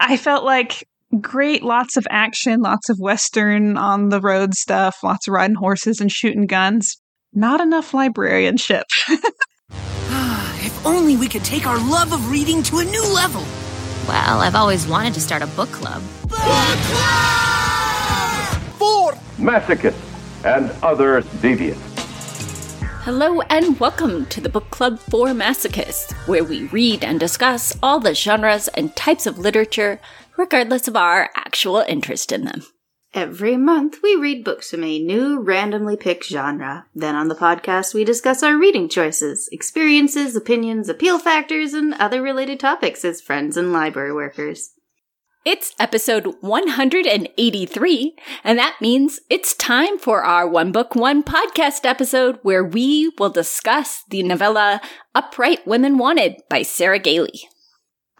I felt like great, lots of action, lots of Western on the road stuff, lots of riding horses and shooting guns. Not enough librarianship. Ah, if only we could take our love of reading to a new level. Well, I've always wanted to start a book club. Book club! For masochists and other deviants. Hello and welcome to the Book Club for Masochists, where we read and discuss all the genres and types of literature, regardless of our actual interest in them. Every month, we read books from a new randomly picked genre. Then on the podcast, we discuss our reading choices, experiences, opinions, appeal factors, and other related topics as friends and library workers. It's episode 183, and that means it's time for our One Book, One Podcast episode where we will discuss the novella Upright Women Wanted by Sarah Gailey.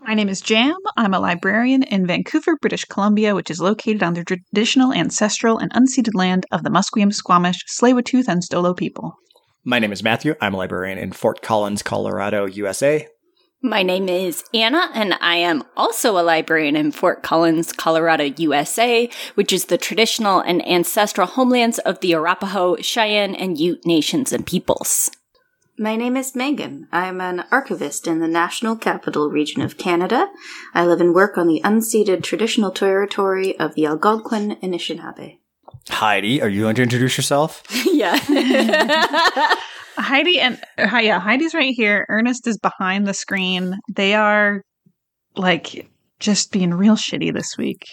My name is Jam. I'm a librarian in Vancouver, British Columbia, which is located on the traditional, ancestral, and unceded land of the Musqueam, Squamish, Tsleil-Waututh, and Stolo people. My name is Matthew. I'm a librarian in Fort Collins, Colorado, USA. My name is Anna, and I am also a librarian in Fort Collins, Colorado, USA, which is the traditional and ancestral homelands of the Arapaho, Cheyenne, and Ute nations and peoples. My name is Meghan. I'm an archivist in the National Capital Region of Canada. I live and work on the unceded traditional territory of the Algonquin and Anishinaabe. Heidi, are you going to introduce yourself? yeah. Heidi and hi, yeah, Heidi's right here. Ernest is behind the screen. They are like just being real shitty this week.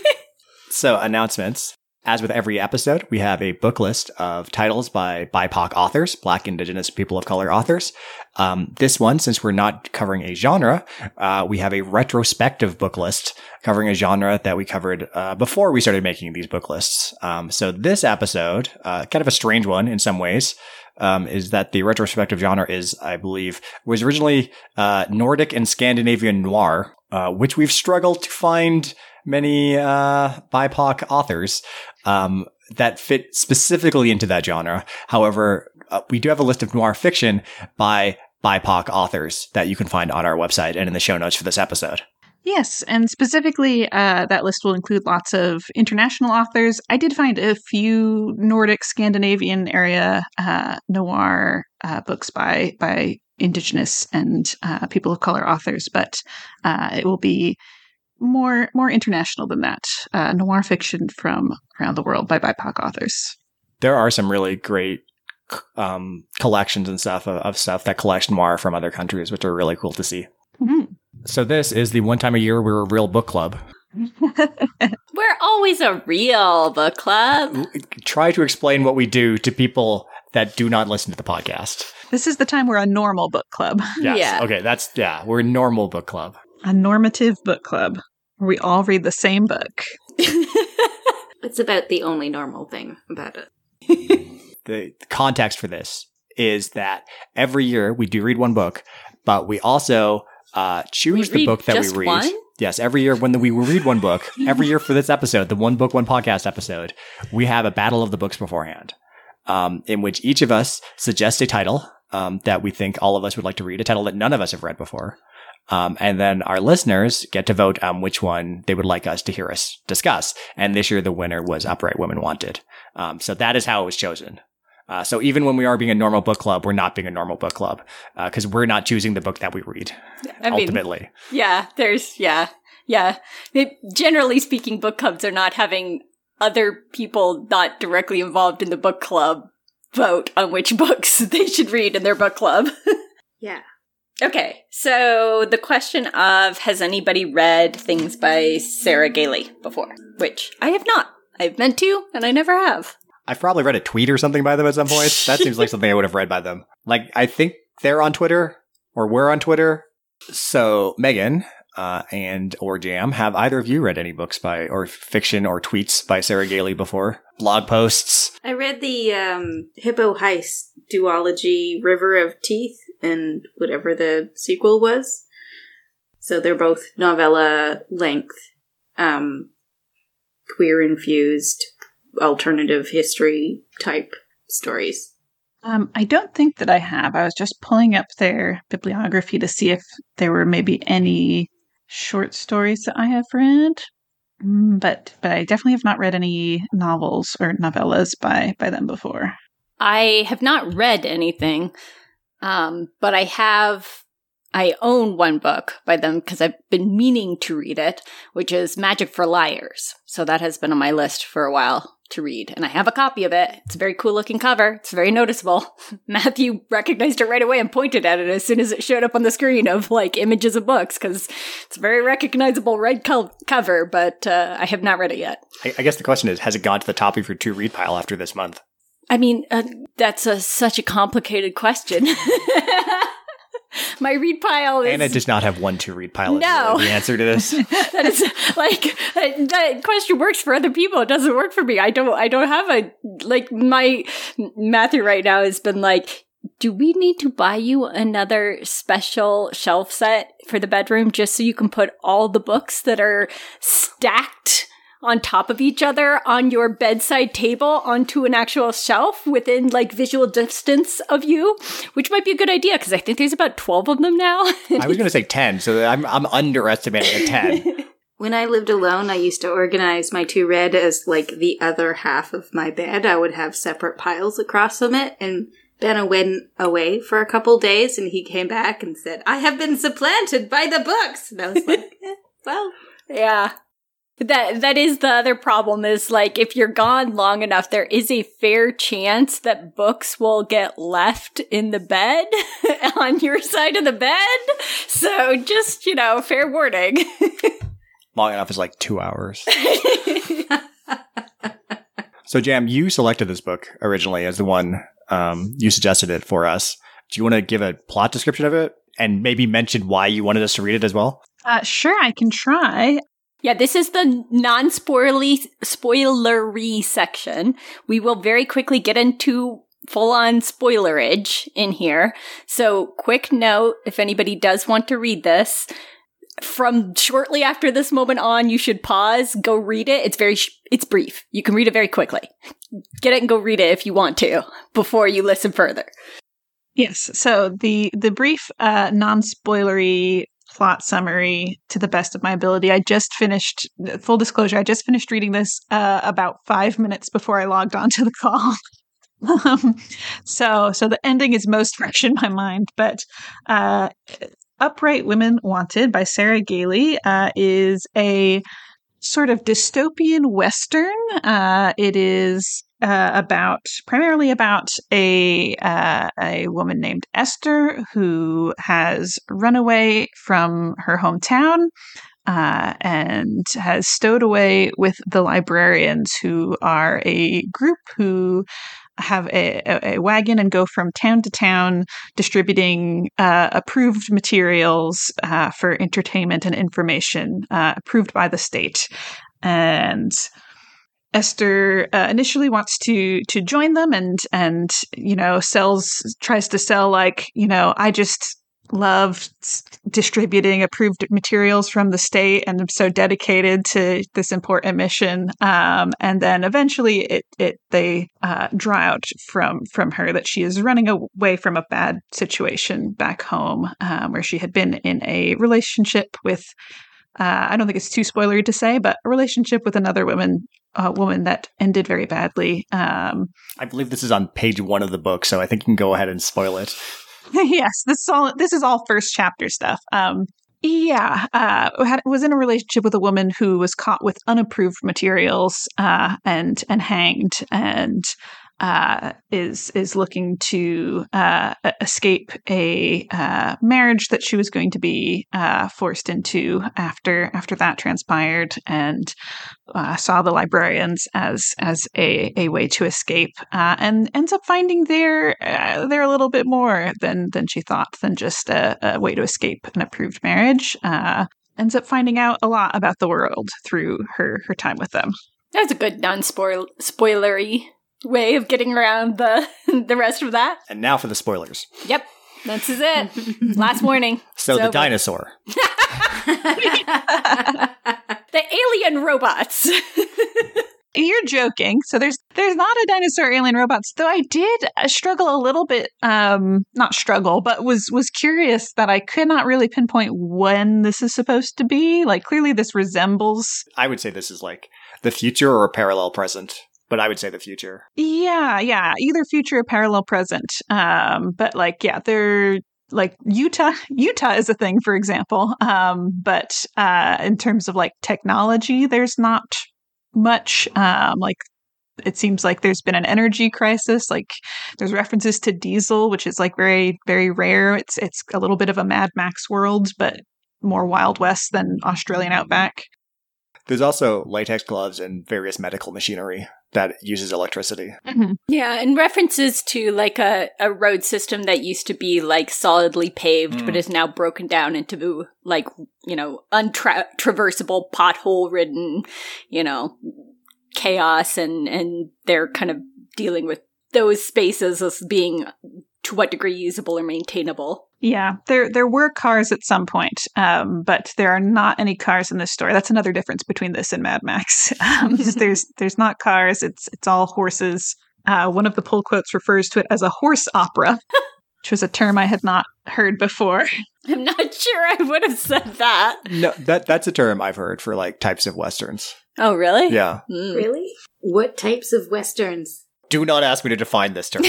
so, announcements. As with every episode, we have a book list of titles by BIPOC authors, Black, Indigenous, People of Color authors. Um, this one, since we're not covering a genre, uh, we have a retrospective book list covering a genre that we covered uh, before we started making these book lists. Um, so this episode, uh, kind of a strange one in some ways, um, is that the retrospective genre is, I believe, was originally uh, Nordic and Scandinavian noir, uh, which we've struggled to find many uh, BIPOC authors um, that fit specifically into that genre. However, uh, we do have a list of noir fiction by BIPOC authors that you can find on our website and in the show notes for this episode. Yes, and specifically, uh, that list will include lots of international authors. I did find a few Nordic, Scandinavian area uh, noir uh, books by by Indigenous and uh, people of color authors, but uh, it will be more more international than that. Uh, noir fiction from around the world by BIPOC authors. There are some really great um, collections and stuff of, of, stuff that collect noir from other countries, which are really cool to see. Mm-hmm. So this is the one time a year we're a real book club. we're always a real book club. Try to explain what we do to people that do not listen to the podcast. This is the time we're a normal book club. Yes. Yeah. Okay. That's yeah. We're a normal book club a normative book club where we all read the same book. it's about the only normal thing about it. the, the context for this is that every year we do read one book, but we also uh, choose we the book that we read. One? Yes, every year when the, we read one book, every year for this episode, the one book, one podcast episode, we have a battle of the books beforehand, um, in which each of us suggests a title um, that we think all of us would like to read, a title that none of us have read before. Um, and then our listeners get to vote on which one they would like us to hear us discuss. And this year, the winner was Upright Women Wanted. Um, so that is how it was chosen. Uh, so even when we are being a normal book club, we're not being a normal book club because uh, we're not choosing the book that we read. I ultimately, mean, yeah. There's yeah, yeah. It, generally speaking, book clubs are not having other people not directly involved in the book club vote on which books they should read in their book club. yeah. Okay, so the question of has anybody read things by Sarah Gailey before? Which I have not. I've meant to, and I never have. I've probably read a tweet or something by them at some point. that seems like something I would have read by them. Like, I think they're on Twitter, or we're on Twitter. So, Meghan uh, and or Jam, have either of you read any books by, or fiction or tweets by Sarah Gailey before? Blog posts? I read the um, Hippo Heist duology River of Teeth and whatever the sequel was. So they're both novella length, um, queer infused, alternative history type stories. Um, I don't think that I have. I was just pulling up their bibliography to see if there were maybe any short stories that I have read, Mm, but but I definitely have not read any novels or novellas by by them before. I have not read anything, um, but I have. I own one book by them because I've been meaning to read it, which is Magic for Liars. So that has been on my list for a while to read, and I have a copy of it. It's a very cool looking cover. It's very noticeable. Matthew recognized it right away and pointed at it as soon as it showed up on the screen of like images of books because it's a very recognizable red co- cover. But uh, I have not read it yet. I, I guess the question is, has it gone to the top of your to read pile after this month? I mean, uh, that's a, such a complicated question. My read pile is. Anna does not have one to read pile. No. The answer to this. that is like that, that question works for other people. It doesn't work for me. I don't. I don't have a like my Matthew right now has been like. Do we need to buy you another special shelf set for the bedroom just so you can put all the books that are stacked on top of each other on your bedside table onto an actual shelf within like visual distance of you, which might be a good idea because I think there's about 12 of them now. I was going to say 10, so I'm, I'm underestimating a 10. When I lived alone, I used to organize my two read as like the other half of my bed. I would have separate piles across from it and Ben went away for a couple days and he came back and said, I have been supplanted by the books. And I was like, eh, well, yeah. That that is the other problem is like if you're gone long enough there is a fair chance that books will get left in the bed on your side of the bed. So just, you know, fair warning. Long enough is like two hours. so, Jam, you selected this book originally as the one um, you suggested it for us. Do you want to give a plot description of it and maybe mention why you wanted us to read it as well? Uh, sure, I can try. Yeah, this is the non-spoilery spoilery section. We will very quickly get into full-on spoilerage in here. So, quick note, if anybody does want to read this, from shortly after this moment on, you should pause, go read it. It's very, sh- it's brief. You can read it very quickly. Get it and go read it if you want to before you listen further. Yes. So the the brief, uh, non-spoilery plot summary to the best of my ability. I just finished. Full disclosure: I just finished reading this uh, about five minutes before I logged onto the call. um, so, so the ending is most fresh in my mind. But uh, "Upright Women Wanted" by Sarah Gailey uh, is a sort of dystopian western. Uh, it is uh, about primarily about a uh, a woman named Esther who has run away from her hometown. Uh, and has stowed away with the librarians, who are a group who have a, a, a wagon and go from town to town distributing uh, approved materials uh, for entertainment and information uh, approved by the state. And Esther uh, initially wants to to join them and and you know sells tries to sell like you know I just love distributing approved materials from the state and I'm so dedicated to this important mission. Um, and then eventually it it they uh, draw out from from her that she is running away from a bad situation back home um, where she had been in a relationship with uh, I don't think it's too spoilery to say, but a relationship with another woman, uh, woman that ended very badly. Um, I believe this is on page one of the book, so I think you can go ahead and spoil it. yes, this is all. This is all first chapter stuff. Um, yeah, uh, had, was in a relationship with a woman who was caught with unapproved materials uh, and and hanged, and uh, is is looking to uh, escape a uh, marriage that she was going to be uh, forced into after after that transpired, and uh, saw the librarians as as a, a way to escape, uh, and ends up finding they're they're a little bit more than than she thought than just a, a way to escape an approved marriage. ends up finding out a lot about the world through her her time with them. That's a good non-spoilery way of getting around the the rest of that. And now for the spoilers. Yep. This is it. Last warning. So It's the over. dinosaur. the alien robots. You're joking. So there's there's not a dinosaur alien robots. Though I did uh, struggle a little bit. Um, not struggle, but was was curious that I could not really pinpoint when this is supposed to be. Like clearly, this resembles. I would say this is like the future or a parallel present, but I would say the future. Yeah, yeah, either future or parallel present. Um, but like, yeah, they're like Utah. Utah is a thing, for example. Um, but uh, in terms of like technology, there's not much. Um, like it seems like there's been an energy crisis. Like there's references to diesel, which is like very very rare. It's it's a little bit of a Mad Max world, but more Wild West than Australian outback. There's also latex gloves and various medical machinery that uses electricity. Mm-hmm. Yeah, and references to like a, a road system that used to be like solidly paved but is now broken down into like, you know, untraversable, pothole ridden, you know, chaos and, and they're kind of dealing with those spaces as being to what degree usable or maintainable. Yeah, there there were cars at some point, um, but there are not any cars in this story. That's another difference between this and Mad Max. Um, there's there's not cars. It's it's all horses. Uh, one of the pull quotes refers to it as a horse opera, which was a term I had not heard before. I'm not sure I would have said that. No, that that's a term I've heard for like types of westerns. Oh, really? Yeah. Mm. Really? What types of westerns? Do not ask me to define this term.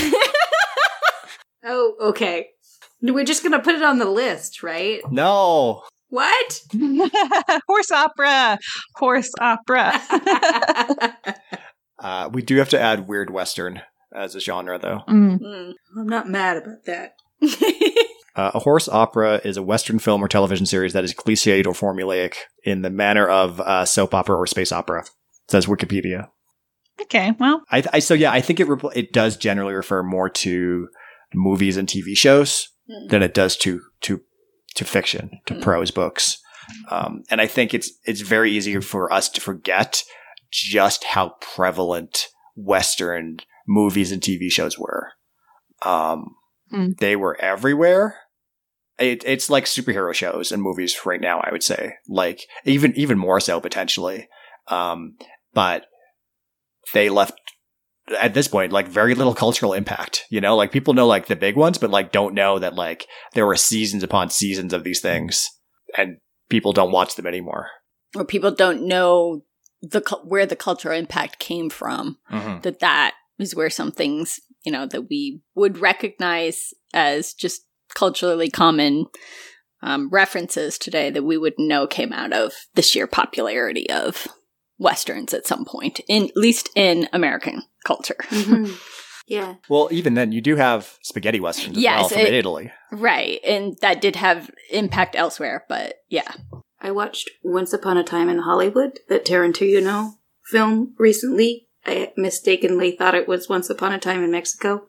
Oh, okay. We're just gonna put it on the list, right? no. What? horse opera, horse opera. Uh, we do have to add weird western as a genre, though. Mm. Mm. I'm not mad about that. Uh, a horse opera is a Western film or television series that is cliched or formulaic in the manner of uh, soap opera or space opera. Says Wikipedia. Okay, well, I, I so yeah, I think it repl- it does generally refer more to movies and TV shows Mm. than it does to to to fiction, to Mm. prose books. Um, and I think it's it's very easy for us to forget just how prevalent Western movies and TV shows were. Um, Mm. They were everywhere. It, it's like superhero shows and movies right now. I would say, like even even more so potentially. Um, but they left at this point like very little cultural impact. You know, like people know like the big ones, but like don't know that like there were seasons upon seasons of these things, and people don't watch them anymore. or people don't know the where the cultural impact came from. That that is where some things you know that we would recognize as just culturally common um, references today that we would know came out of the sheer popularity of westerns at some point, in at least in American culture. Mhm. yeah. Well, even then, you do have spaghetti westerns as Yes, well from it- Italy. right, and that did have impact elsewhere, but yeah. I watched Once Upon a Time in Hollywood, that Tarantino film recently. I mistakenly thought it was Once Upon a Time in Mexico.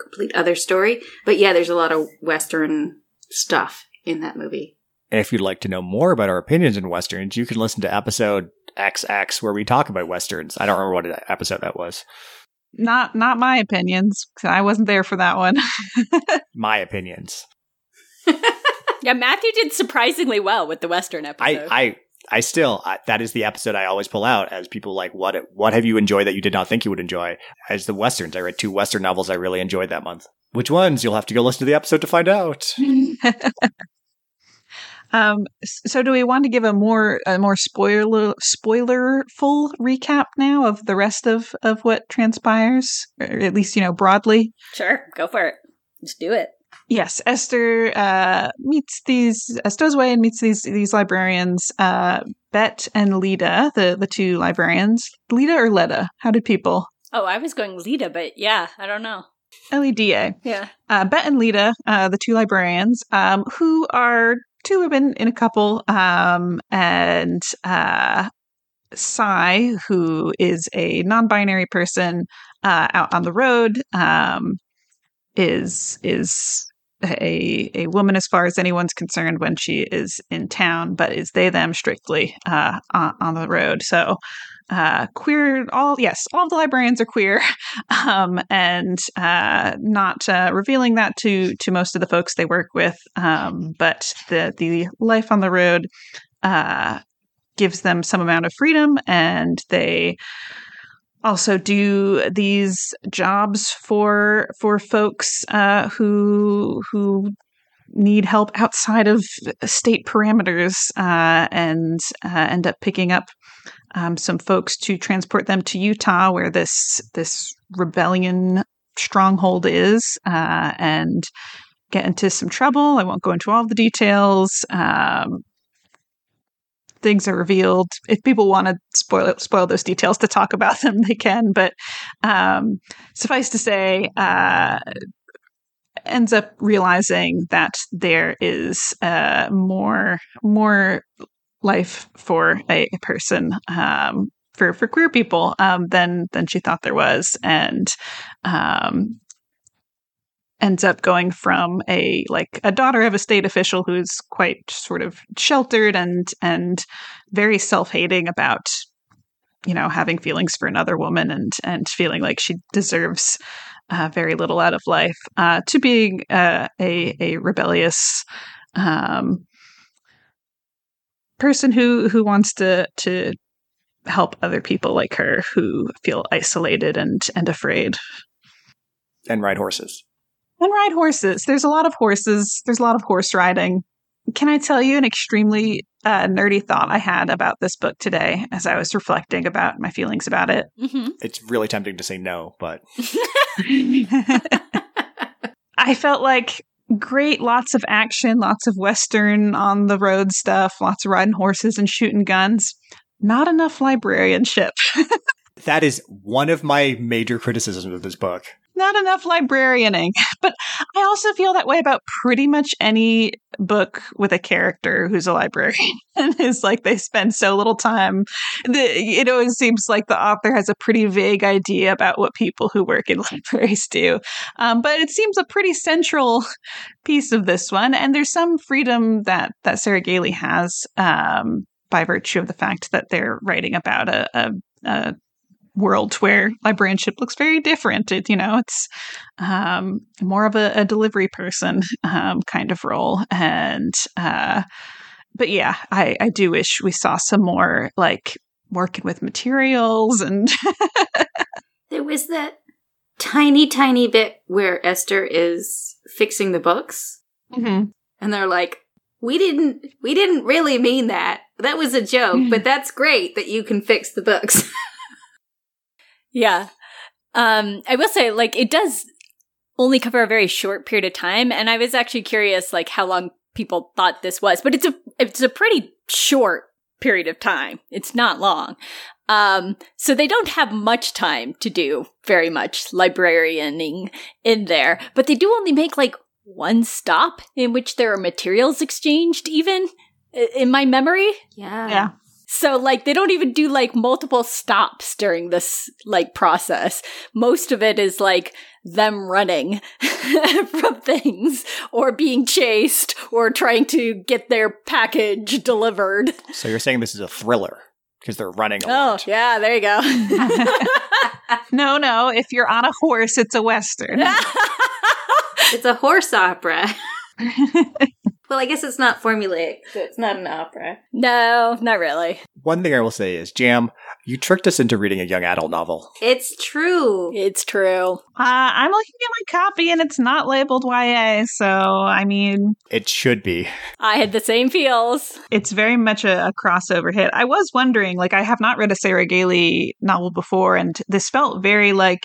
Complete other story. But yeah, there's a lot of Western stuff in that movie. And if you'd like to know more about our opinions in westerns, you can listen to episode XX where we talk about westerns. I don't remember what episode that was. not not my opinions. 'cause I wasn't there for that one. My opinions. Yeah, Matthew did surprisingly well with the Western I, episode. I, I still I, that is the episode I always pull out as people like what what have you enjoyed that you did not think you would enjoy? As the westerns, I read two western novels I really enjoyed that month. Which ones? You'll have to go listen to the episode to find out. um, so do we want to give a more a more spoiler spoilerful recap now of the rest of of what transpires, or at least you know broadly? sure, go for it. Just do it. Yes, Esther uh, meets these uh, stows away and meets these these librarians, uh, Bet and Leda, the the two librarians. Leda or Leda? How did people? Oh, I was going Lita, but yeah, I don't know. L E D A. Yeah. uh, Bet and Leda, uh, the two librarians, um, who are two women in a couple, um, and uh, Cye, who is a non-binary person uh, out on the road, um, is is a a woman as far as anyone's concerned when she is in town, but is they them strictly uh, on, on the road. So uh, queer all yes all the librarians are queer. Um, and uh, not uh, revealing that to to most of the folks they work with. Um, but the the life on the road uh, gives them some amount of freedom. And they also do these jobs for for folks uh, who who need help outside of state parameters uh, and uh, end up picking up um, some folks to transport them to Utah, where this this rebellion stronghold is, uh, and get into some trouble. I won't go into all the details. Um, things are revealed. If people want to spoil spoil those details to talk about them, they can. But um, suffice to say, uh, ends up realizing that there is uh, more more life for a, person um, for for queer people um, than than she thought there was, and um, ends up going from a like a daughter of a state official who's quite sort of sheltered and and very self-hating about you know having feelings for another woman and and feeling like she deserves uh, very little out of life uh, to being uh, a a rebellious um, person who who wants to to help other people like her who feel isolated and and afraid and ride horses and ride horses. There's a lot of horses. There's a lot of horse riding. Can I tell you an extremely uh, nerdy thought I had about this book today as I was reflecting about my feelings about it? Mm-hmm. It's really tempting to say no, but I felt like great, lots of action, lots of Western on the road stuff, lots of riding horses and shooting guns. Not enough librarianship. that is one of my major criticisms of this book not enough librarianing. But I also feel that way about pretty much any book with a character who's a librarian. and it's like they spend so little time. The, it always seems like the author has a pretty vague idea about what people who work in libraries do. Um, but it seems a pretty central piece of this one. And there's some freedom that, that Sarah Gailey has um, by virtue of the fact that they're writing about a, a, a world where librarianship looks very different. It, you know, it's um, more of a, a delivery person um, kind of role. And, uh, but yeah, I, I do wish we saw some more like working with materials and. there was that tiny, tiny bit where Esther is fixing the books. Mm-hmm. And they're like, we didn't, we didn't really mean that. That was a joke, but that's great that you can fix the books. Yeah. Um, I will say, like, it does only cover a very short period of time, and I was actually curious, like, how long people thought this was, but it's a it's a pretty short period of time. It's not long. Um, so they don't have much time to do very much librarianing in there, but they do only make like one stop in which there are materials exchanged, even in my memory. Yeah. Yeah. So like they don't even do like multiple stops during this like process. Most of it is like them running from things or being chased or trying to get their package delivered. So you're saying this is a thriller because they're running a oh, lot. yeah, there you go. no, no. If you're on a horse, it's a Western. it's a horse opera. Well, I guess it's not formulaic, so it's not an opera. No, not really. One thing I will say is, Jam, you tricked us into reading a young adult novel. It's true. It's true. Uh, I'm looking at my copy and it's not labeled YA, so I mean, It should be. I had the same feels. it's very much a, a crossover hit. I was wondering, like, I have not read a Sarah Gailey novel before, and this felt very like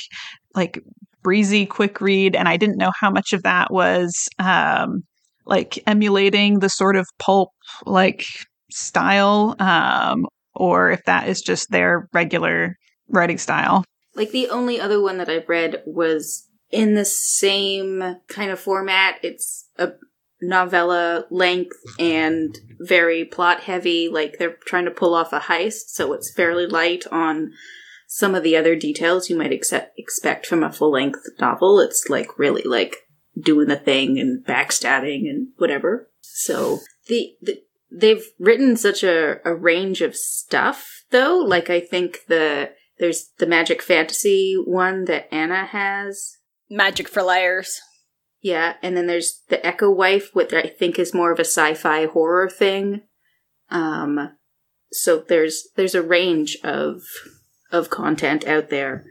like breezy, quick read, and I didn't know how much of that was um, like emulating the sort of pulp like style, um, or if that is just their regular writing style. Like the only other one that I've read was in the same kind of format. It's a novella length and very plot heavy. Like they're trying to pull off a heist, so it's fairly light on some of the other details you might accept, expect from a full length novel. It's like really like doing the thing and backstabbing and whatever. So the, the they've written such a, a range of stuff though. Like I think the there's the magic fantasy one that Anna has. Magic for liars. Yeah, and then there's the Echo Wife, which I think is more of a sci-fi horror thing. Um, so there's there's a range of of content out there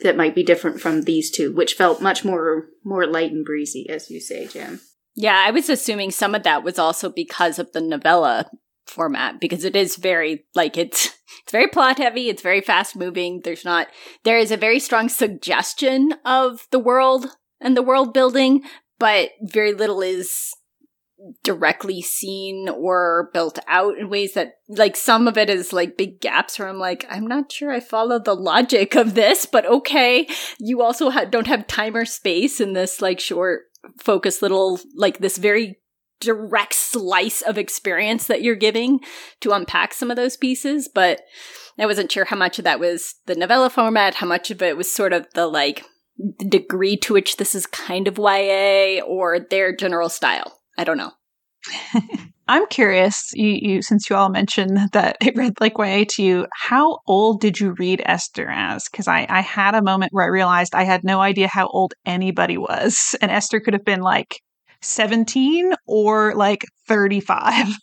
that might be different from these two, which felt much more more light and breezy, as you say, Jam. Yeah, I was assuming some of that was also because of the novella format because it is very like it's it's very plot heavy, it's very fast moving. There's not there is a very strong suggestion of the world and the world building, but very little is directly seen or built out in ways that like some of it is like big gaps where I'm like I'm not sure I follow the logic of this but okay. You also ha- don't have time or space in this like short focused little like this very direct slice of experience that you're giving to unpack some of those pieces but I wasn't sure how much of that was the novella format how much of it was sort of the like the degree to which this is kind of YA or their general style I don't know. I'm curious, you, you since you all mentioned that it read like YA to you, how old did you read Esther as? Because I, I had a moment where I realized I had no idea how old anybody was. And Esther could have been like 17 or like 35.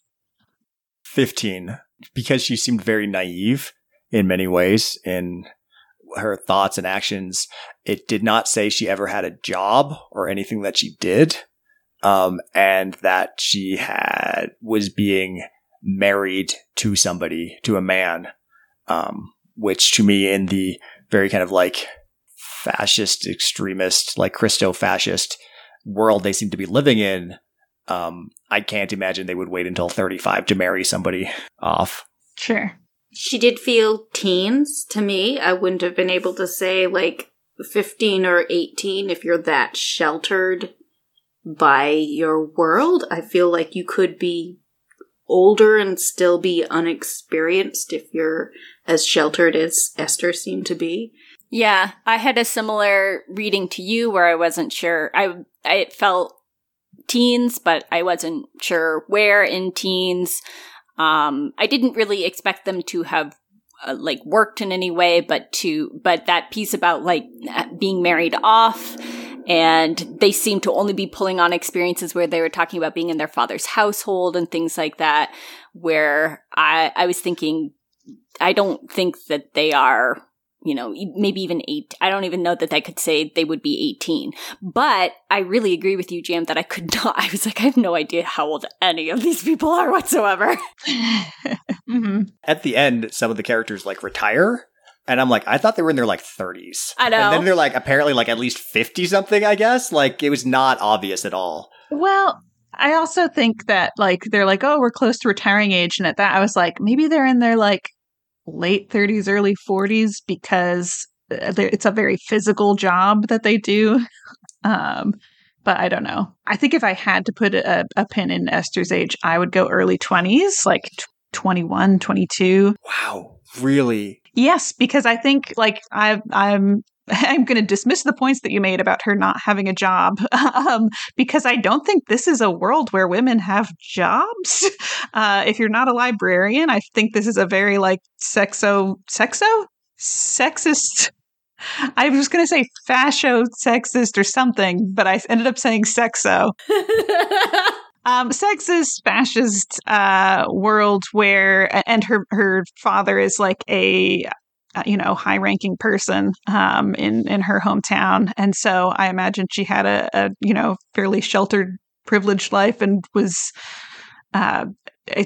15 because she seemed very naive in many ways in her thoughts and actions. It did not say she ever had a job or anything that she did um, and that she had was being married to somebody, to a man, um, which to me in the very kind of like fascist, extremist, like Christo fascist world they seem to be living in, um, I can't imagine they would wait until 35 to marry somebody off. Sure. She did feel teens to me. I wouldn't have been able to say like 15 or 18 if you're that sheltered by your world. I feel like you could be older and still be unexperienced if you're as sheltered as Esther seemed to be. Yeah, I had a similar reading to you where I wasn't sure. I I felt teens, but I wasn't sure where in teens. Um, I didn't really expect them to have uh, like worked in any way, but to but that piece about like being married off and they seem to only be pulling on experiences where they were talking about being in their father's household and things like that where i i was thinking i don't think that they are you know maybe even eight i don't even know that i could say they would be 18 but i really agree with you jam that i could not i was like i have no idea how old any of these people are whatsoever mm-hmm. At the end, some of the characters like retire. And I'm like, I thought they were in their like 30s. I know. And then they're like apparently like at least 50 something, I guess. Like it was not obvious at all. Well, I also think that like they're like, oh, we're close to retiring age, and at that I was like, maybe they're in their like late 30s, early 40s because uh, it's a very physical job that they do. Um, but I don't know. I think if I had to put a, a pin in Esther's age, I would go early 20s, like t- 21, 22. Wow. Really? Yes, because I think like I I'm I'm going to dismiss the points that you made about her not having a job um, because I don't think this is a world where women have jobs. Uh, if you're not a librarian, I think this is a very like sexo sexo sexist. I was going to say fascio sexist or something, but I ended up saying sexo. Um, sexist, fascist uh, world where, and her her father is like a uh, you know high ranking person um, in in her hometown, and so I imagine she had a, a you know fairly sheltered, privileged life and was. Uh,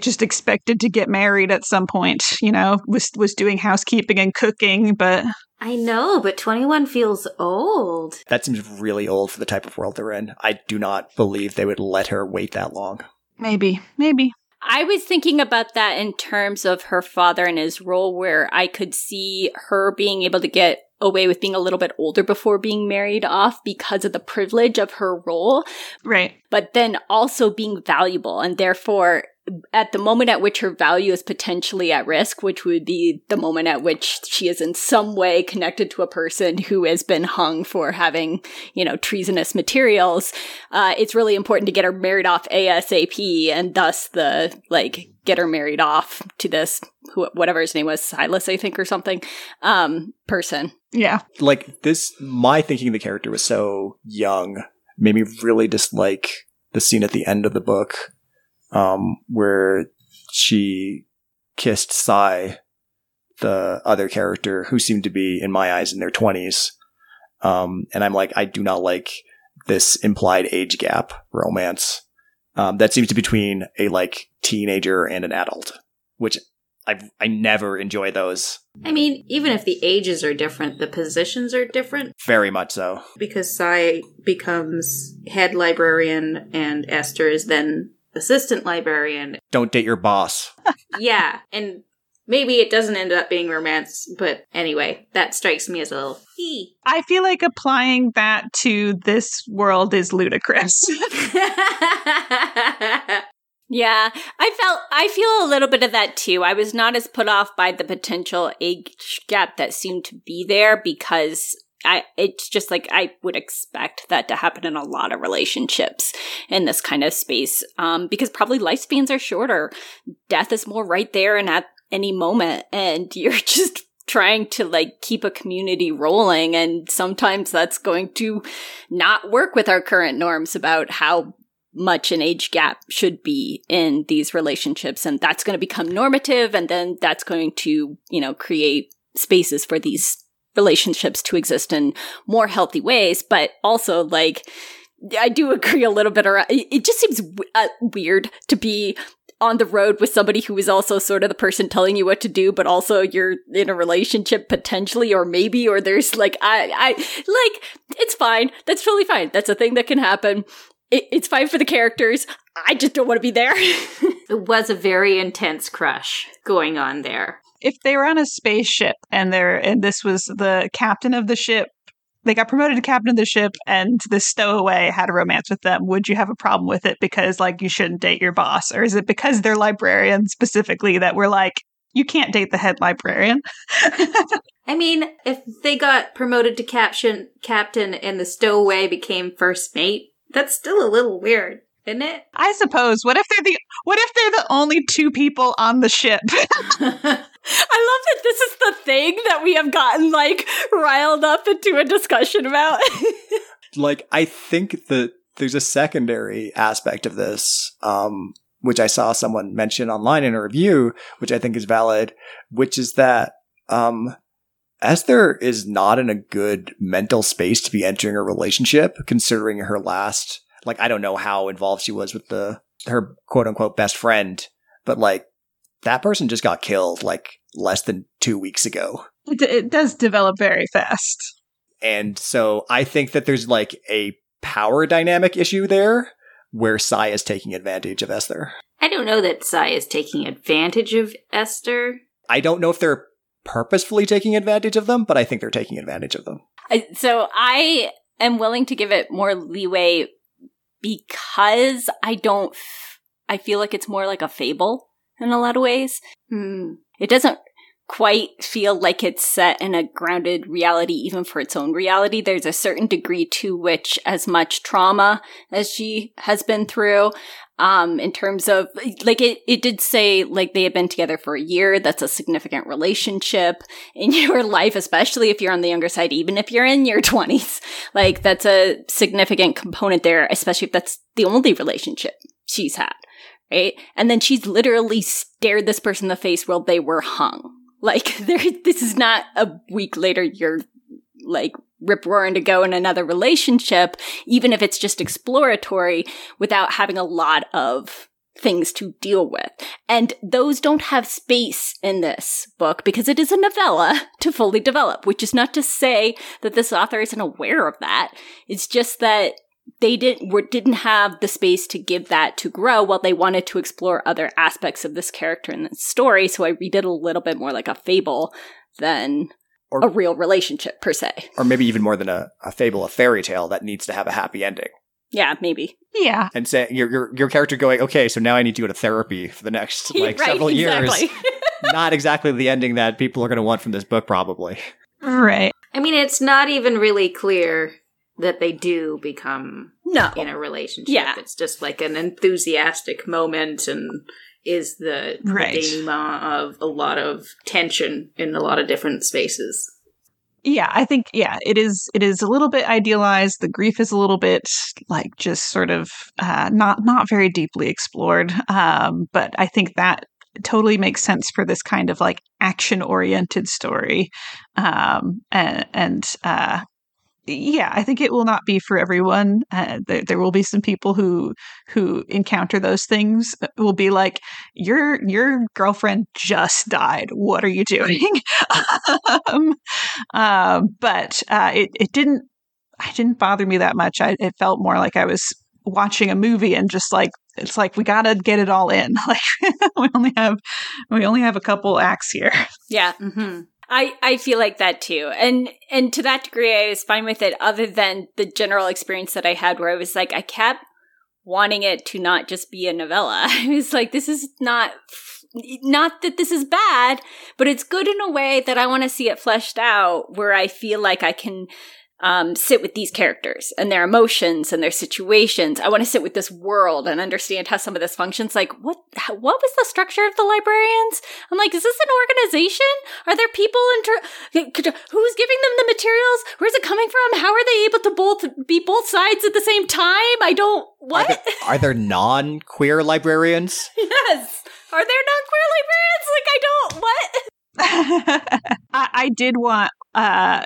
just expected to get married at some point, you know, was was doing housekeeping and cooking, but I know, but 21 feels old. That seems really old for the type of world they're in. I do not believe they would let her wait that long. maybe, maybe. I was thinking about that in terms of her father and his role, where I could see her being able to get away with being a little bit older before being married off because of the privilege of her role, Right. but then also being valuable and therefore at the moment at which her value is potentially at risk, which would be the moment at which she is in some way connected to a person who has been hung for having, you know, treasonous materials, uh, it's really important to get her married off ASAP and thus the, like, get her married off to this, who, whatever his name was, Silas, I think, or something, um, person. Yeah. Like this, my thinking of the character was so young, made me really dislike the scene at the end of the book, um, where she kissed Cye the other character who seemed to be, in my eyes, in their 20s. Um, and I'm like, I do not like this implied age gap romance um, that seems to be between a like teenager and an adult, which I I never enjoy those. I mean, even if the ages are different, the positions are different Very much so. because Cye becomes head librarian and Esther is then assistant librarian. Don't date your boss. yeah, and maybe it doesn't end up being romance, but anyway, that strikes me as a little hee. I feel like applying that to this world is ludicrous. Yeah, I felt I feel a little bit of that too. I was not as put off by the potential age gap that seemed to be there because I it's just like I would expect that to happen in a lot of relationships in this kind of space. Um because probably lifespans are shorter. Death is more right there and at any moment and you're just trying to like keep a community rolling and sometimes that's going to not work with our current norms about how much an age gap should be in these relationships and that's going to become normative and then that's going to you know create spaces for these relationships to exist in more healthy ways but also like i do agree a little bit around it just seems w- uh, weird to be on the road with somebody who is also sort of the person telling you what to do, but also you're in a relationship potentially, or maybe, or there's like, I, I, like, it's fine. That's totally fine. That's a thing that can happen it, it's fine for the characters. I just don't want to be there. It was a very intense crush going on there. If they were on a spaceship and they're and this was the captain of the ship they got promoted to captain of the ship and the stowaway had a romance with them would you have a problem with it because like you shouldn't date your boss? Or is it because they're librarians specifically that we're like you can't date the head librarian. I mean, if they got promoted to captain, captain and the stowaway became first mate, that's still a little weird, isn't it? i suppose. What if they're the what if they're the only two people on the ship I love that this is the thing that we have gotten like riled up into a discussion about. like I think that there's a secondary aspect of this, um, which I saw someone mention online in a review, which I think is valid, which is that um, Esther is not in a good mental space to be entering a relationship, considering her last. Like I don't know how involved she was with the her quote unquote best friend, but like that person just got killed like less than two weeks ago. it, it does develop very fast And so I think that there's like a power dynamic issue there where Cye is taking advantage of Esther. I don't know that Cye is taking advantage of Esther. I don't know if they're purposefully taking advantage of them, but I think they're taking advantage of them. I- so I am willing to give it more leeway because I don't, f- I feel like it's more like a fable in a lot of ways. Hmm. It doesn't quite feel like it's set in a grounded reality, even for its own reality. There's a certain degree to which, as much trauma as she has been through, um, in terms of like it, it did say like they had been together for a year. That's a significant relationship in your life, especially if you're on the younger side, even if you're in your 20s. Like that's a significant component there, especially if that's the only relationship she's had right? And then she's literally stared this person in the face while they were hung. Like, there, this is not a week later you're like rip roaring to go in another relationship, even if it's just exploratory without having a lot of things to deal with. And those don't have space in this book because it is a novella to fully develop, which is not to say that this author isn't aware of that. It's just that they didn't were, didn't have the space to give that to grow while they wanted to explore other aspects of this character in the story. So I read it a little bit more like a fable than Or- a real relationship per se. Or maybe even more than a, a fable, a fairy tale that needs to have a happy ending. Yeah, maybe. yeah And say your your your character going, okay, so now I need to go to therapy for the next like Right, several exactly. years. Not exactly the ending that people are going to want from this book, probably. right I mean, it's not even really clear that they do become no. in a relationship. Yeah. It's just like an enthusiastic moment and is the, Right. denouement of a lot of tension in a lot of different spaces. yeah i think yeah it is it is a little bit idealized the grief is a little bit like just sort of uh not not very deeply explored um but i think that totally makes sense for this kind of like action oriented story. Um, and, and uh, yeah, I think it will not be for everyone. Uh, there, there will be some people who who encounter those things uh, will be like, "Your your girlfriend just died. What are you doing?" um, um, but uh, it it didn't. I didn't bother me that much. I, it felt more like I was watching a movie and just like it's like we gotta get it all in. Like we only have we only have a couple acts here. Yeah. Mm-hmm. I, I feel like that too. And and to that degree I was fine with it other than the general experience that I had where I was like I kept wanting it to not just be a novella. I was like this is not not that this is bad, but it's good in a way that I want to see it fleshed out where I feel like I can um, sit with these characters and their emotions and their situations. I want to sit with this world and understand how some of this functions. Like, what how, what was the structure of the librarians? I'm like, is this an organization? Are there people in ter- who's giving them the materials? Where's it coming from? How are they able to both be both sides at the same time? I don't. What Are there, are there non-queer librarians? yes. Are there non-queer librarians? Like, I don't. What? I, I did want uh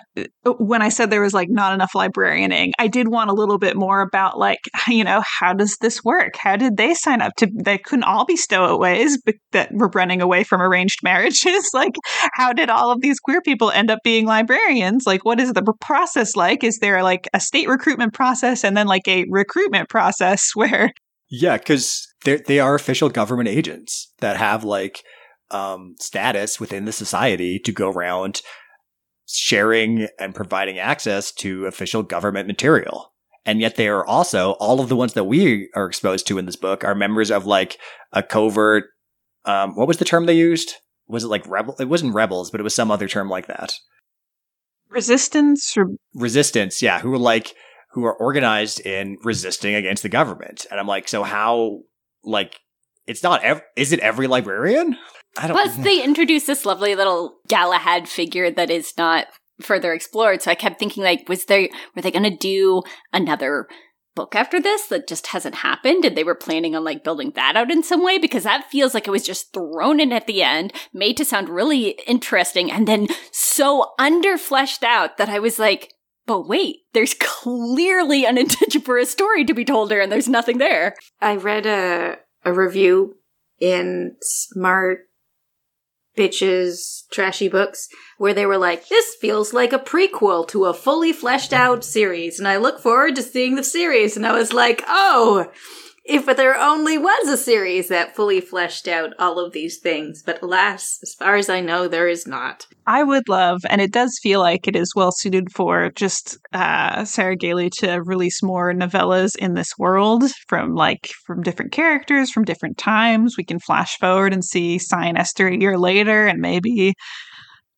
when i said there was like not enough librarianing i did want a little bit more about like you know how does this work? How did they sign up to they couldn't all be stowaways but that were running away from arranged marriages? Like how did all of these queer people end up being librarians? Like what is the process like? Is there like a state recruitment process and then like a recruitment process where Yeah, because they they are official government agents that have like um, status within the society to go around sharing and providing access to official government material. And yet they are also all of the ones that we are exposed to in this book are members of like a covert. Um, what was the term they used? Was it like rebel? It wasn't rebels, but it was some other term like that. resistance or Resistance, yeah, who are like who are organized in resisting against the government. And I'm like, so how? Like, it's not. Ev- is it every librarian? I don't. Plus, they introduced this lovely little Galahad figure that is not further explored. So I kept thinking, like, was there were they going to do another book after this that just hasn't happened, and they were planning on like building that out in some way? Because that feels like it was just thrown in at the end, made to sound really interesting, and then so underfleshed out that I was like. But wait, there's clearly an indigenous story to be told here, and there's nothing there. I read a a review in Smart Bitches Trashy Books where they were like, "This feels like a prequel to a fully fleshed out series," and I look forward to seeing the series. And I was like, "Oh." If there only was a series that fully fleshed out all of these things, but alas, as far as I know, there is not. I would love, and it does feel like it is well suited for just uh, Sarah Gailey to release more novellas in this world from like from different characters from different times. We can flash forward and see Cye Esther a year later, and maybe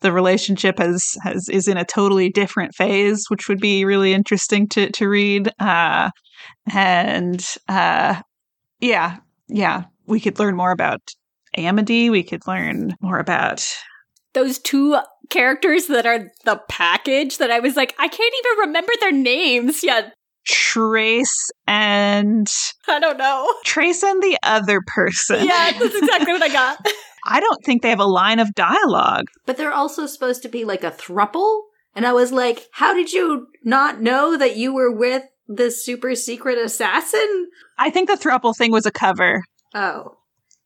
the relationship has, has is in a totally different phase, which would be really interesting to to read. Uh, and uh, yeah, yeah, we could learn more about Amity. We could learn more about those two characters that are the package that I was like, I can't even remember their names yet. Trace and I don't know. Trace and the other person. Yeah, that's exactly what I got. I don't think they have a line of dialogue. But they're also supposed to be like a thruple. And I was like, how did you not know that you were with the super secret assassin? I think the thruple thing was a cover. Oh.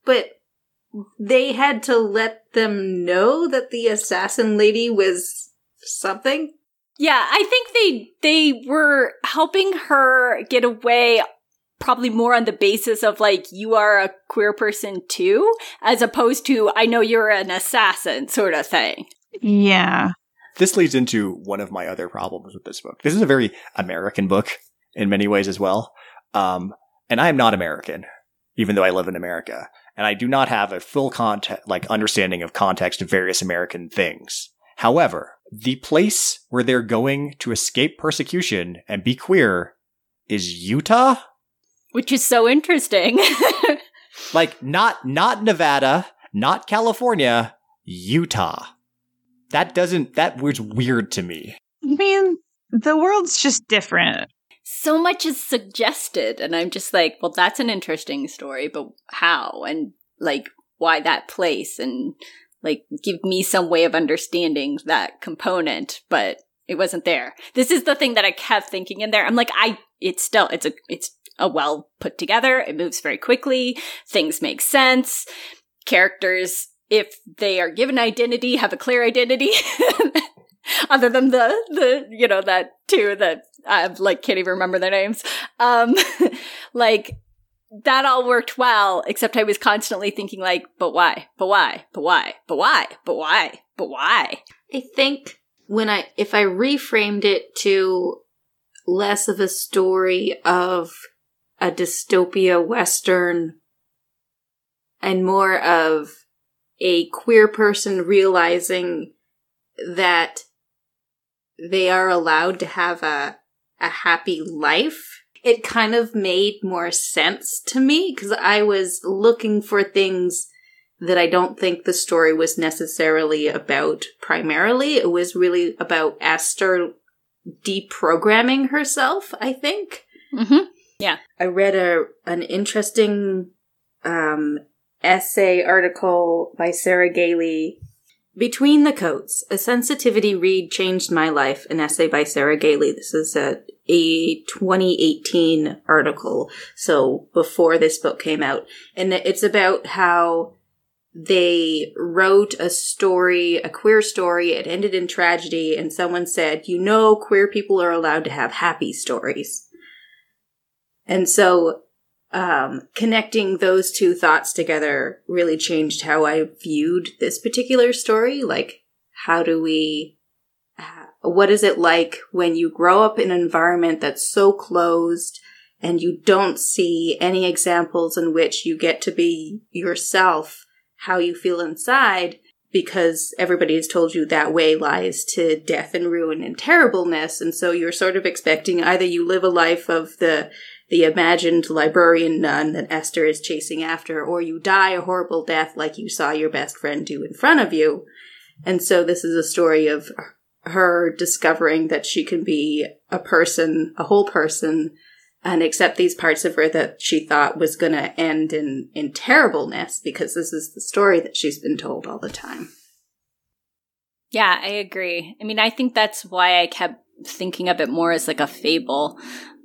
But they had to let them know that the assassin lady was something? Yeah, I think they they were helping her get away probably more on the basis of like you are a queer person too as opposed to I know you're an assassin sort of thing. Yeah. this leads into one of my other problems with this book. This is a very American book in many ways as well. Um, and I am not American, even though I live in America. And I do not have a full context, like understanding of context of various American things. However, the place where they're going to escape persecution and be queer is Utah. Which is so interesting. Like not, not Nevada, not California, Utah. That doesn't, that was weird to me. I mean, the world's just different. so much is suggested and I'm just like, well that's an interesting story, but how? And like why that place and like give me some way of understanding that component, but it wasn't there. This is the thing that I kept thinking in there. I'm like, I, it's still, it's a, it's a well put together. It moves very quickly. Things make sense. Characters, if they are given identity, have a clear identity. Other than the, the, you know, that two that I like can't even remember their names. Um, like that all worked well, except I was constantly thinking like, but why? But why? But why? But why? But why? But why? I think when I if I reframed it to less of a story of a dystopia western and more of a queer person realizing that they are allowed to have a a happy life it kind of made more sense to me because I was looking for things that I don't think the story was necessarily about primarily. It was really about Esther deprogramming herself, I think. Mm-hmm. Yeah. I read a an interesting um, essay article by Sarah Gailey between the Coats, a sensitivity read changed my life, an essay by Sarah Gailey. This is a, a 2018 article, so before this book came out. And it's about how they wrote a story, a queer story, it ended in tragedy, and someone said, you know, queer people are allowed to have happy stories. And so um, connecting those two thoughts together really changed how I viewed this particular story. Like, how do we, uh, what is it like when you grow up in an environment that's so closed and you don't see any examples in which you get to be yourself, how you feel inside, because everybody has told you that way lies to death and ruin and terribleness. And so you're sort of expecting either you live a life of the the imagined librarian nun that Esther is chasing after, or you die a horrible death like you saw your best friend do in front of you. And so this is a story of her discovering that she can be a person, a whole person, and accept these parts of her that she thought was going to end in, in terribleness because this is the story that she's been told all the time. Yeah, I agree. I mean, I think that's why I kept thinking of it more as like a fable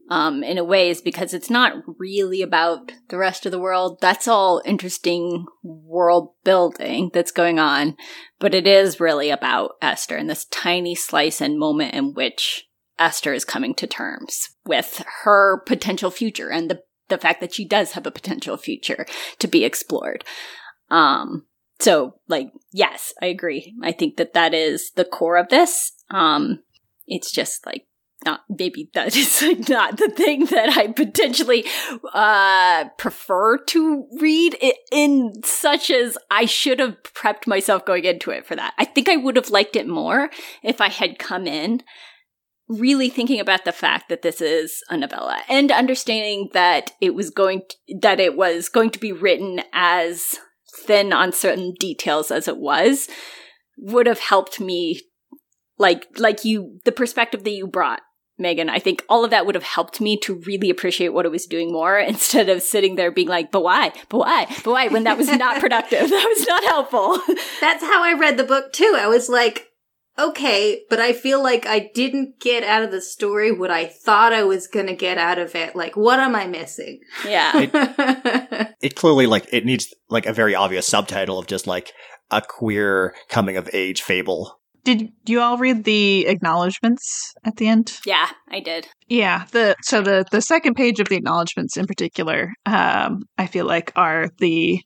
um, in a way is because it's not really about the rest of the world. That's all interesting world building that's going on, but it is really about Esther and this tiny slice and moment in which Esther is coming to terms with her potential future and the the fact that she does have a potential future to be explored. Um, so like, yes, I agree. I think that that is the core of this. Um, it's just like not maybe that is like not the thing that I potentially uh prefer to read in such as I should have prepped myself going into it for that. I think I would have liked it more if I had come in really thinking about the fact that this is a novella and understanding that it was going to, that it was going to be written as thin on certain details as it was would have helped me like like you the perspective that you brought Meghan. I think all of that would have helped me to really appreciate what it was doing more instead of sitting there being like, but why? But why? But why? When that was not productive. that was not helpful. That's how I read the book too. I was like, okay, but I feel like I didn't get out of the story what I thought I was going to get out of it. Like, what am I missing? Yeah. It, it clearly, like, it needs, like, a very obvious subtitle of just, like, a queer coming of age fable did you all read the acknowledgments at the end? Yeah, I did. Yeah, the so the the second page of the acknowledgments in particular, um, I feel like are the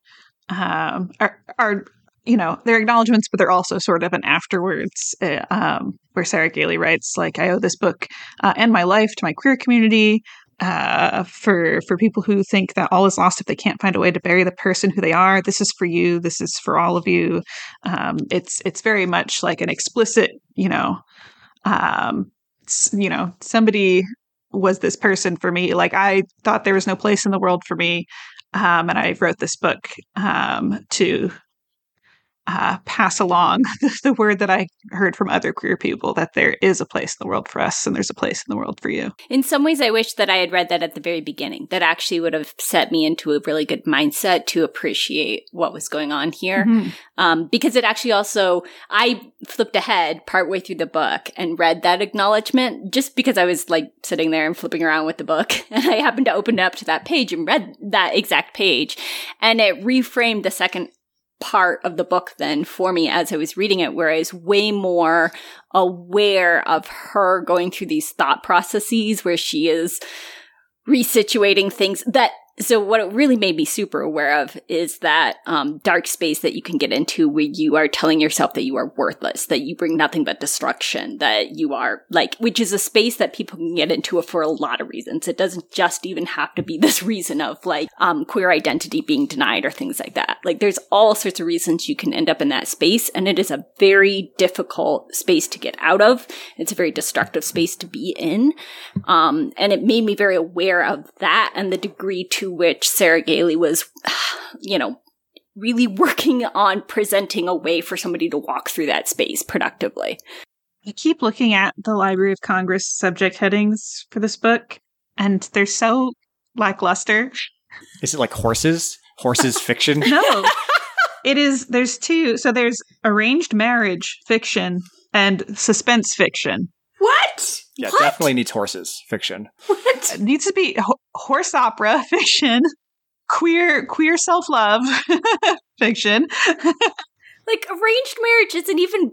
um, are are you know they're acknowledgments, but they're also sort of an afterwards. Uh, um, where Sarah Gailey writes like, "I owe this book uh, and my life to my queer community uh, for for people who think that all is lost if they can't find a way to bury the person who they are. This is for you. This is for all of you. Um, it's it's very much like an explicit, you know, um, you know, somebody was this person for me. Like I thought there was no place in the world for me, um, and I wrote this book um, to uh, pass along the, the word that I heard from other queer people that there is a place in the world for us and there's a place in the world for you. In some ways, I wish that I had read that at the very beginning. That actually would have set me into a really good mindset to appreciate what was going on here. Mhm. Um, because it actually also, I flipped ahead partway through the book and read that acknowledgement just because I was like sitting there and flipping around with the book. And I happened to open up to that page and read that exact page. And it reframed the second part of the book then for me as I was reading it, where I was way more aware of her going through these thought processes where she is resituating things that so what it really made me super aware of is that um, dark space that you can get into where you are telling yourself that you are worthless that you bring nothing but destruction that you are like which is a space that people can get into for a lot of reasons. It doesn't just even have to be this reason of like um, queer identity being denied or things like that. Like there's all sorts of reasons you can end up in that space and it is a very difficult space to get out of. It's a very destructive space to be in. Um, and it made me very aware of that and the degree to which Sarah Gailey was, you know, really working on presenting a way for somebody to walk through that space productively. I keep looking at the Library of Congress subject headings for this book, and they're so lackluster. Is it like horses? Horses fiction? No, it is. There's two. So there's arranged marriage fiction and suspense fiction. What? Yeah, What? definitely needs horses fiction. What? It needs to be ho- horse opera fiction, queer queer self love fiction. Like arranged marriage isn't even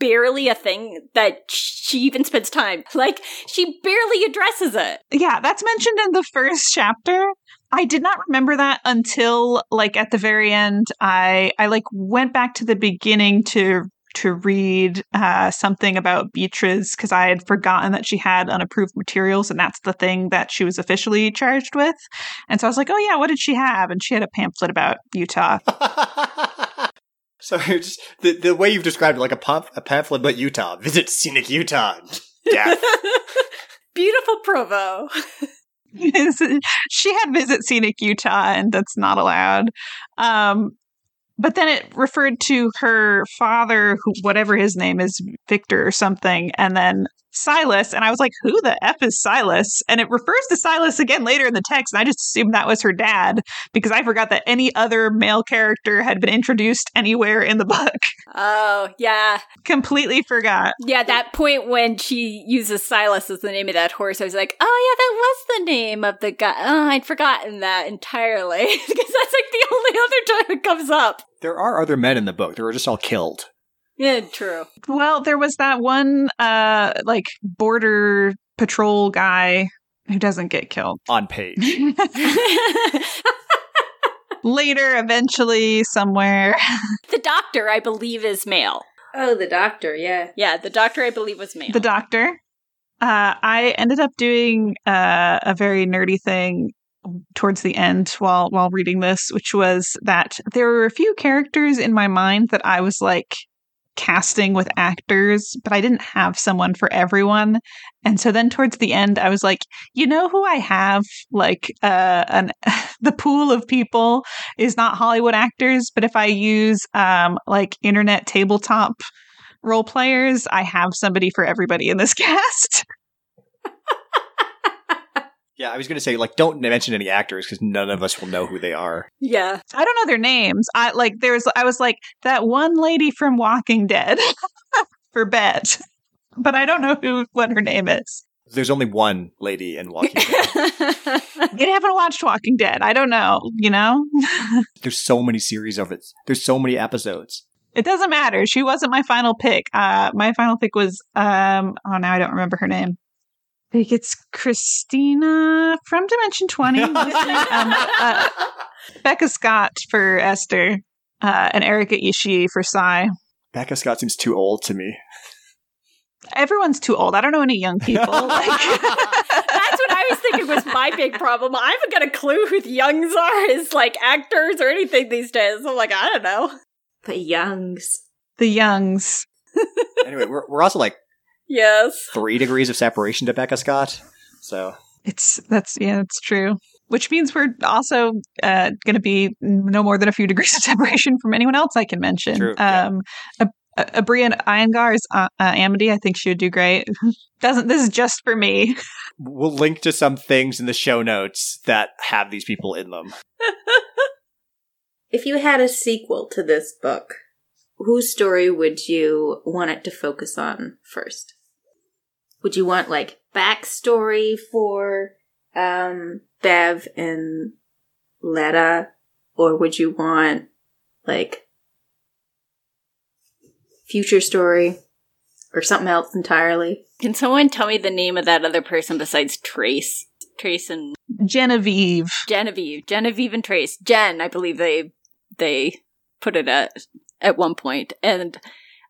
barely a thing that she even spends time. Like she barely addresses it. Yeah, that's mentioned in the first chapter. I did not remember that until like at the very end. I I like went back to the beginning to to read uh, something about Beatrice because I had forgotten that she had unapproved materials, and that's the thing that she was officially charged with. And so I was like, "Oh yeah, what did she have?" And she had a pamphlet about Utah. so it's just the the way you've described it, like a pamp- a pamphlet about Utah. Visit scenic Utah. Death. Beautiful Provo. she had visit scenic Utah, and that's not allowed. Um, but then it referred to her father, whatever his name is, Victor or something, and then Silas. And I was like, who the F is Silas? And it refers to Silas again later in the text. And I just assumed that was her dad because I forgot that any other male character had been introduced anywhere in the book. Oh, yeah. Completely forgot. Yeah, that point when she uses Silas as the name of that horse, I was like, oh, yeah, that was the name of the guy. Oh, I'd forgotten that entirely because that's like the only other time it comes up. there are other men in the book. They were just all killed. Yeah, true. Well, there was that one, uh, like border patrol guy who doesn't get killed. On page. Later, eventually, somewhere. the doctor, I believe, is male. Oh, the doctor, yeah. Yeah, the doctor, I believe, was male. the doctor. Uh, I ended up doing uh, a very nerdy thing towards the end while while reading this, which was that there were a few characters in my mind that I was like casting with actors, but I didn't have someone for everyone. And so then towards the end, I was like, you know who I have? Like, uh, an the pool of people is not Hollywood actors, but if I use um like internet tabletop role players, I have somebody for everybody in this cast. Yeah, I was going to say, like, don't mention any actors because none of us will know who they are. yeah. I don't know their names. I like there's I was like that one lady from Walking Dead for bet. But I don't know who what her name is. There's only one lady in Walking Dead. you haven't watched Walking Dead. I don't know, you know? There's so many series of it. There's so many episodes. It doesn't matter. She wasn't my final pick. Uh my final pick was um oh now I don't remember her name. I think it's Krystina from Dimension 20. um, uh, Becca Scott for Esther, uh, and Erika Ishii for Cye. Becca Scott seems too old to me. Everyone's too old. I don't know any young people. Like, That's what I was thinking was my big problem. I haven't got a clue who the youngs are as like actors or anything these days. I'm like, I don't know. The Youngs. the youngs. anyway, we're, we're also like Yes. three degrees of separation to Becca Scott. So It's that's yeah, it's true. which means we're also uh, going to be no more than a few degrees of separation from anyone else I can mention. True, yeah. um, a, a, Aabria Iyengar's uh, uh, Amity, I think she would do great. Doesn't this is just for me? We'll link to some things in the show notes that have these people in them. If you had a sequel to this book, whose story would you want it to focus on first? Would you want like backstory for um Bet and Leda, or would you want like future story or something else entirely? Can someone tell me the name of that other person besides Trace? Trace and Genevieve. Genevieve. Genevieve and Trace. Jen, I believe they they put it at at one point. And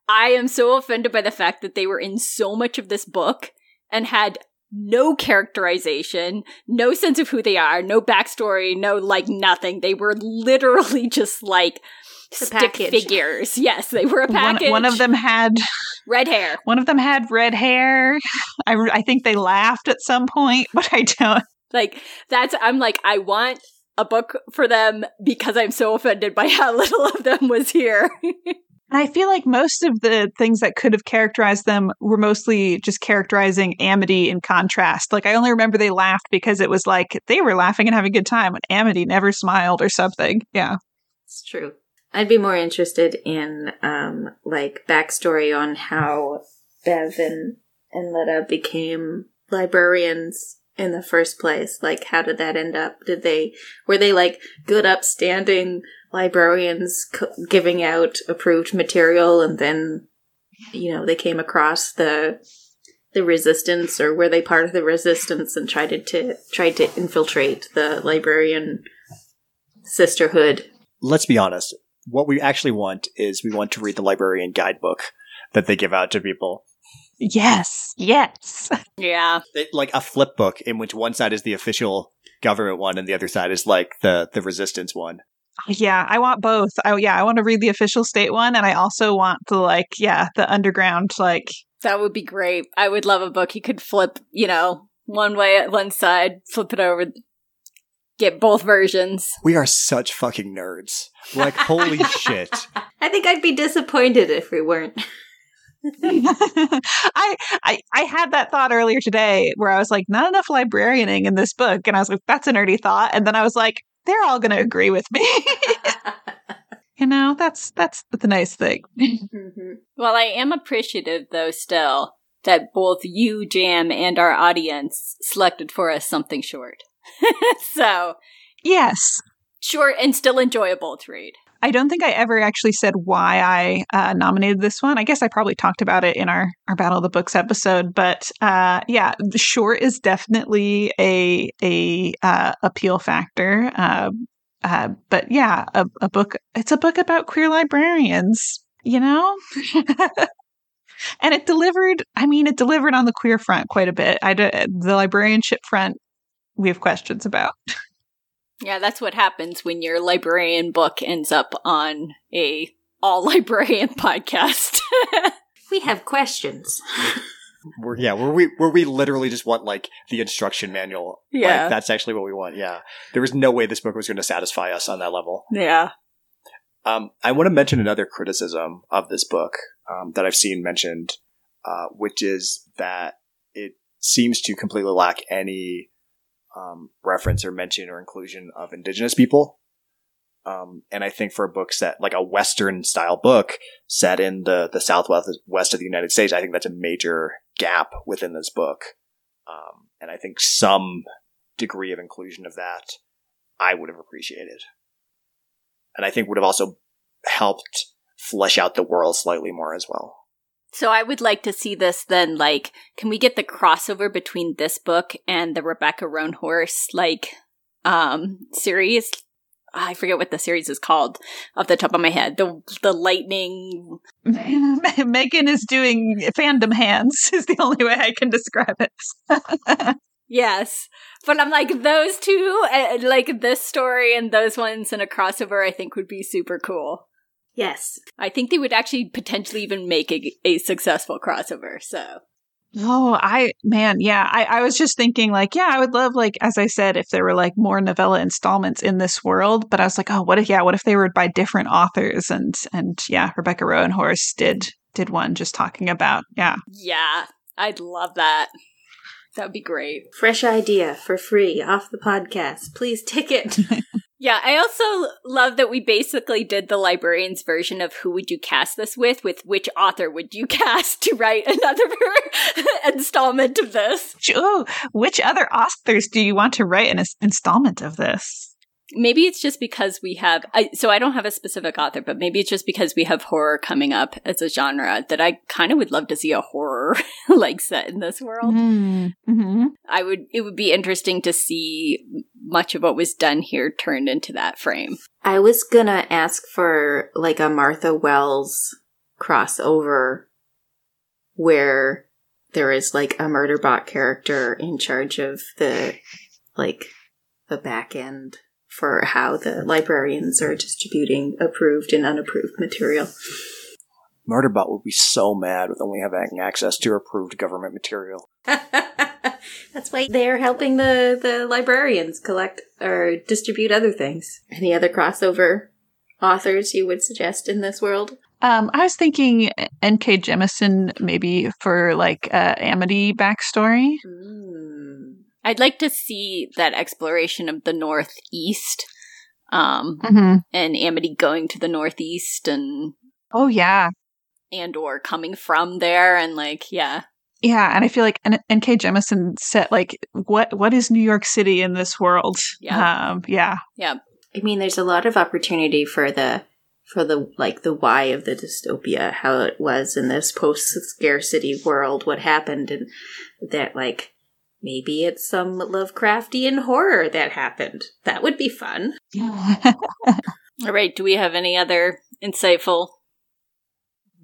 I am so offended by the fact that they were in so much of this book and had no characterization, no sense of who they are, no backstory, no like nothing. They were literally just like The stick package. figures. Yes, they were a One, package. one of them had red hair. one of them had red hair. I, I think they laughed at some point, but I don't. Like that's I'm like I want a book for them because I'm so offended by how little of them was here. And I feel like most of the things that could have characterized them were mostly just characterizing Amity in contrast. Like I only remember they laughed because it was like they were laughing and having a good time, and Amity never smiled or something. Yeah. It's true. I'd be more interested in um like backstory on how Bet and, and Leda became librarians in the first place. Like how did that end up? Did they were they like good upstanding librarians giving out approved material and then you know they came across the the resistance or were they part of the resistance and tried to tried to infiltrate the librarian sisterhood Let's be honest. What we actually want is we want to read the librarian guidebook that they give out to people. Yes. Yes. yeah. It, like a flip book in which one side is the official government one and the other side is like the the resistance one. Oh, yeah, I want both. I yeah, I want to read the official state one and I also want the like yeah, the underground like That would be great. I would love a book you could flip, you know, one way at one side, flip it over, get both versions. We are such fucking nerds. Like holy shit. I think I'd be disappointed if we weren't. I, I I had that thought earlier today where I was like, not enough librarianing in this book. And I was like, that's a nerdy thought. And then I was like, they're all gonna agree with me. you know, that's that's the nice thing. Mhm. Well, I am appreciative, though, still, that both you, Jam, and our audience selected for us something short. so, yes. short and still enjoyable to read. I don't think I ever actually said why I uh, nominated this one. I guess I probably talked about it in our, our Battle of the Books episode, but uh, yeah, short is definitely a a uh, appeal factor. Uh, uh, but yeah, a, a book. It's a book about queer librarians, you know. and it delivered. I mean, it delivered on the queer front quite a bit. I the librarianship front. We have questions about. Yeah, that's what happens when your librarian book ends up on a all librarian podcast. We have questions. We're, yeah, where we where we literally just want like the instruction manual. Like, Yeah. that's actually what we want. Yeah, there was no way this book was going to satisfy us on that level. yeah. Um, I want to mention another criticism of this book um, that I've seen mentioned, uh, which is that it seems to completely lack any um, reference or mention or inclusion of indigenous people. Um, and I think for a book set like a Western style book set in the the Southwest west of the United States, I think that's a major gap within this book. Um, and I think some degree of inclusion of that I would have appreciated and I think would have also helped flesh out the world slightly more as well. So I would like to see this then, like, can we get the crossover between this book and the Rebecca Roanhorse, like, um, series? I forget what the series is called off the top of my head. The the lightning. Meghan is doing fandom hands. Is the only way I can describe it. Yes, but I'm like those two, uh, like this story and those ones in a crossover. I think would be super cool. Yes. I think they would actually potentially even make a, a successful crossover. So Oh, I man, yeah. I, I was just thinking like, yeah, I would love like as I said, if there were like more novella installments in this world. But I was like, oh, what if yeah, what if they were by different authors and and yeah, Rebecca Roanhorse did did one just talking about yeah. Yeah, I'd love that. That would be great. Fresh idea for free off the podcast. Please take it. Yeah, I also love that we basically did the librarian's version of who would you cast this with, with which author would you cast to write another installment of this. Oh, which other authors do you want to write an installment of this? Maybe it's just because we have I, so i don't have a specific author but maybe it's just because we have horror coming up as a genre that i kind of would love to see a horror like set in this world. Mm-hmm. i would it would be interesting to see much of what was done here turned into that frame. I was gonna ask for like a martha wells crossover where there is like a murderbot character in charge of the like the back end for how the librarians are distributing approved and unapproved material. Murderbot would be so mad with only having access to approved government material. That's why they're helping the, the librarians collect or distribute other things. Any other crossover authors you would suggest in this world? Um, I was thinking N.K. Jemisin maybe for like uh, Amity backstory. Mm. I'd like to see that exploration of the Northeast, um, mm-hmm. and Amity going to the Northeast and oh yeah, and or coming from there and like yeah, yeah. And I feel like N- N.K. Jemisin said like what what is New York City in this world? Yeah, um, yeah, yeah. I mean, there's a lot of opportunity for the for the like the why of the dystopia, how it was in this post scarcity world, what happened, and that like Maybe it's some Lovecraftian horror that happened. That would be fun. All right. Do we have any other insightful?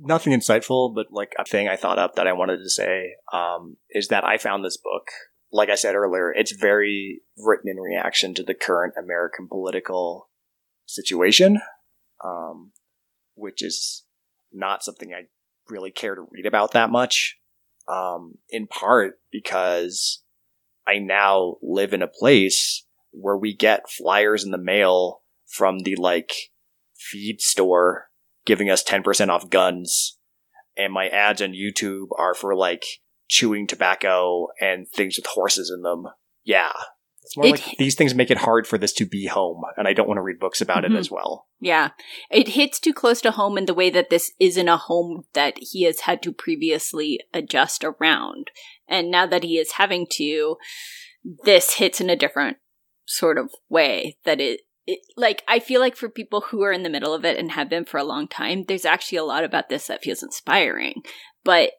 Nothing insightful, but like a thing I thought up that I wanted to say um, is that I found this book. Like I said earlier, it's very written in reaction to the current American political situation, um, which is not something I really care to read about that much. Um, in part because I now live in a place where we get flyers in the mail from the like feed store giving us 10% off guns. And my ads on YouTube are for like chewing tobacco and things with horses in them. Yeah. It's more it, like these things make it hard for this to be home, and I don't want to read books about mm-hmm. it as well. Yeah. It hits too close to home in the way that this isn't a home that he has had to previously adjust around. And now that he is having to, this hits in a different sort of way that it, it, like I feel like for people who are in the middle of it and have been for a long time, there's actually a lot about this that feels inspiring. But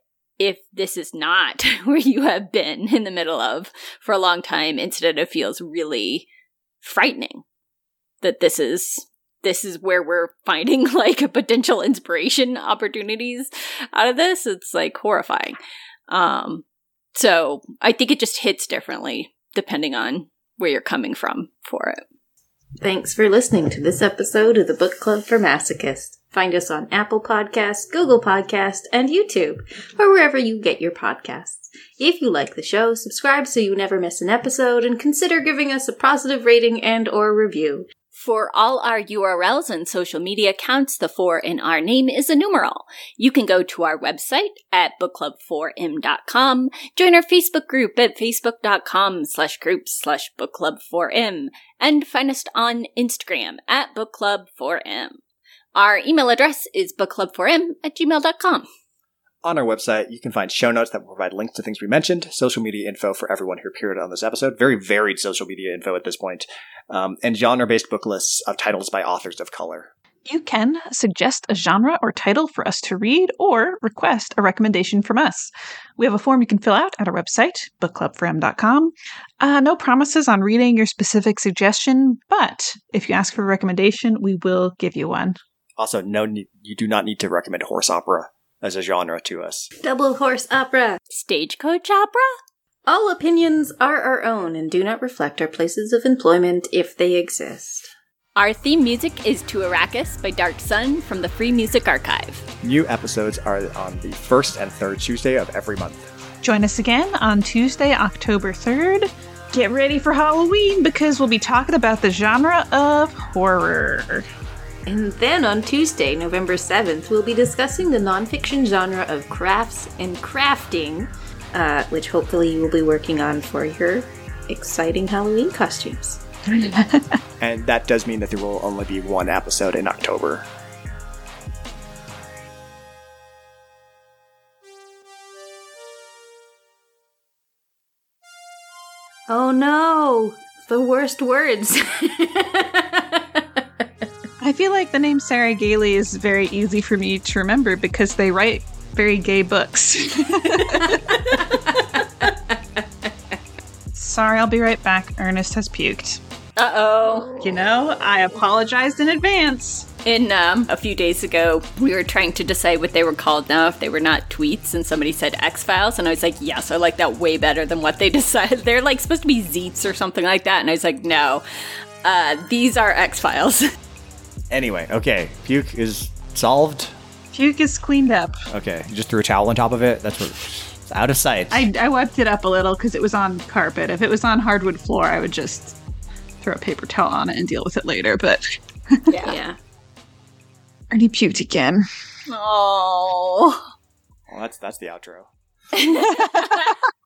if this is not where you have been in the middle of for a long time, instead it feels really frightening that this is this is where we're finding like potential inspiration opportunities out of this. It's like horrifying. Um so I think it just hits differently depending on where you're coming from for it. Thanks for listening to this episode of the Book Club for Masochists. Find us on Apple Podcasts, Google Podcasts, and YouTube, or wherever you get your podcasts. If you like the show, subscribe so you never miss an episode, and consider giving us a positive rating and or review. For all our URLs and social media accounts, the 4 in our name is a numeral. You can go to our website at bookclub4m.com, join our Facebook group at facebook.com slash groups slash bookclub4m, and find us on Instagram at bookclub4m. Our email address is bookclub4m at gmail.com. On our website, you can find show notes that will provide links to things we mentioned, social media info for everyone who appeared on this episode, very varied social media info at this point, um, and genre based book lists of titles by authors of color. You can suggest a genre or title for us to read or request a recommendation from us. We have a form you can fill out at our website, bookclub4m.com. Uh, no promises on reading your specific suggestion, but if you ask for a recommendation, we will give you one. Also, no, you do not need to recommend horse opera as a genre to us. Double horse opera. Stagecoach opera? All opinions are our own and do not reflect our places of employment if they exist. Our theme music is To Arrakis by Dark Sun from the Free Music Archive. New episodes are on the first and third Tuesday of every month. Join us again on Tuesday, October 3rd. Get ready for Halloween because we'll be talking about the genre of horror. And then on Tuesday, November 7th, we'll be discussing the nonfiction genre of crafts and crafting, uh, which hopefully you will be working on for your exciting Halloween costumes. And that does mean that there will only be one episode in October. Oh no! The worst words. I feel like the name Sarah Gailey is very easy for me to remember because they write very gay books. Sorry, I'll be right back. Ernest has puked. Uh oh. You know, I apologized in advance. In um, a few days ago, we were trying to decide what they were called now if they were not tweets, and somebody said X Files, and I was like, yes, I like that way better than what they decided. They're like supposed to be Zeets or something like that, and I was like, no, uh, these are X Files. Anyway, okay, puke is solved. Puke is cleaned up. Okay, you just threw a towel on top of it. That's what. It's out of sight. I, I wiped it up a little because it was on carpet. If it was on hardwood floor, I would just throw a paper towel on it and deal with it later. But yeah. yeah. Ernie puked again. oh. well, that's that's the outro.